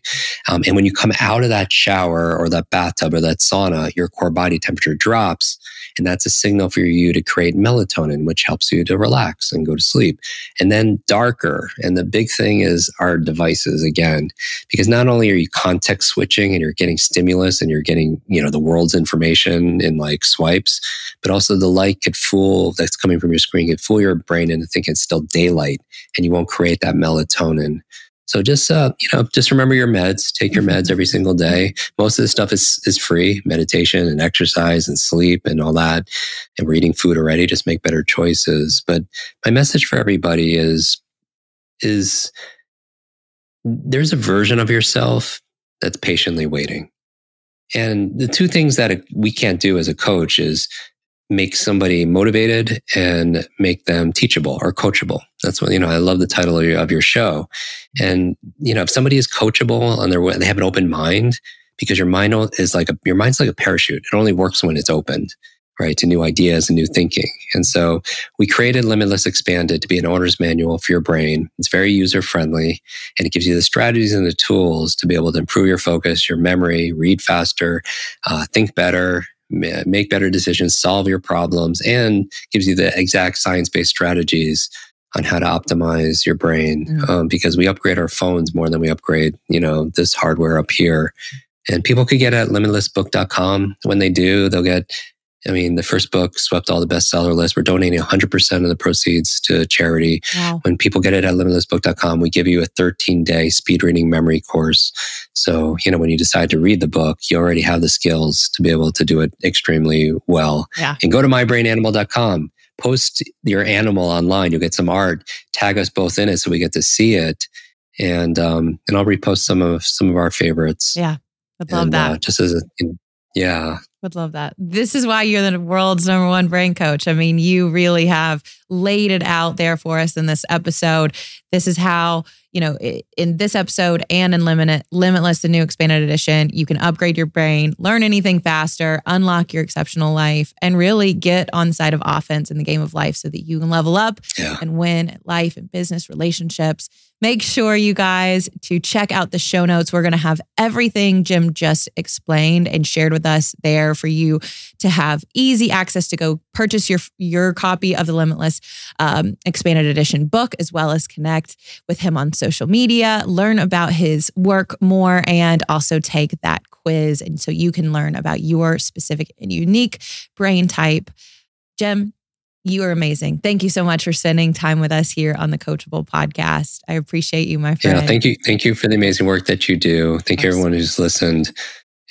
Um, and when you come out of that shower or that bathtub or that sauna, your core body temperature drops. And that's a signal for you to create melatonin, which helps you to relax and go to sleep. And then darker. And the big thing is our devices again, because not only are you context switching and you're getting stimulus and you're getting, you know, the world's information in like swipes, but also the light could fool that's coming from your screen could fool your brain into thinking it's still daylight and you won't create that melatonin. So just uh, you know, just remember your meds. Take your meds every single day. Most of this stuff is is free. Meditation and exercise and sleep and all that. And we're eating food already. Just make better choices. But my message for everybody is is there's a version of yourself that's patiently waiting. And the two things that we can't do as a coach is make somebody motivated and make them teachable or coachable. That's what, you know, I love the title of your, of your show. And, you know, if somebody is coachable and they're, they have an open mind, because your mind is like a, your mind's like a parachute. It only works when it's opened, right? To new ideas and new thinking. And so we created Limitless Expanded to be an owner's manual for your brain. It's very user friendly and it gives you the strategies and the tools to be able to improve your focus, your memory, read faster, uh, think better, make better decisions, solve your problems, and gives you the exact science based strategies on how to optimize your brain. Mm. Um, because we upgrade our phones more than we upgrade, you know, this hardware up here. And people could get at limitlessbook.com. When they do, they'll get I mean, the first book swept all the bestseller lists. We're donating 100% of the proceeds to charity. Wow. When people get it at limitlessbook.com, we give you a 13 day speed reading memory course. So, you know, when you decide to read the book, you already have the skills to be able to do it extremely well. Yeah. And go to mybrainanimal.com, post your animal online. You'll get some art, tag us both in it so we get to see it. And, um, and I'll repost some of, some of our favorites. Yeah. I love and, that. Uh, just as a, yeah. Would love that. This is why you're the world's number one brain coach. I mean, you really have laid it out there for us in this episode. This is how, you know, in this episode and in Limit, Limitless, the new expanded edition, you can upgrade your brain, learn anything faster, unlock your exceptional life, and really get on the side of offense in the game of life so that you can level up yeah. and win at life and business relationships Make sure you guys to check out the show notes. We're going to have everything Jim just explained and shared with us there for you to have easy access to go purchase your your copy of the Limitless um, Expanded Edition book, as well as connect with him on social media, learn about his work more, and also take that quiz, and so you can learn about your specific and unique brain type. Jim, you are amazing. Thank you so much for spending time with us here on the Coachable podcast. I appreciate you, my friend. Yeah, thank you. Thank you for the amazing work that you do. Thank you, everyone who's listened.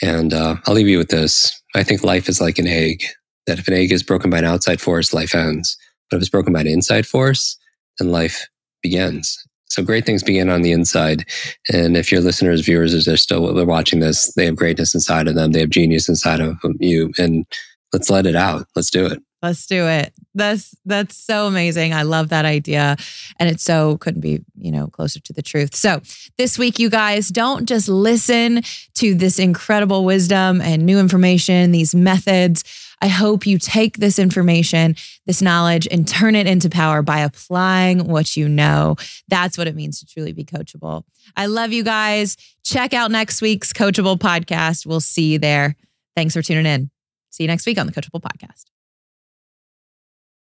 And uh, I'll leave you with this. I think life is like an egg, that if an egg is broken by an outside force, life ends. But if it's broken by an inside force, then life begins. So great things begin on the inside. And if your listeners, viewers, as they're still they're watching this, they have greatness inside of them. They have genius inside of you. And let's let it out. Let's do it. Let's do it. That's that's so amazing. I love that idea. And it so couldn't be, you know, closer to the truth. So this week, you guys, don't just listen to this incredible wisdom and new information, these methods. I hope you take this information, this knowledge, and turn it into power by applying what you know. That's what it means to truly be coachable. I love you guys. Check out next week's Coachable podcast. We'll see you there. Thanks for tuning in. See you next week on the Coachable Podcast.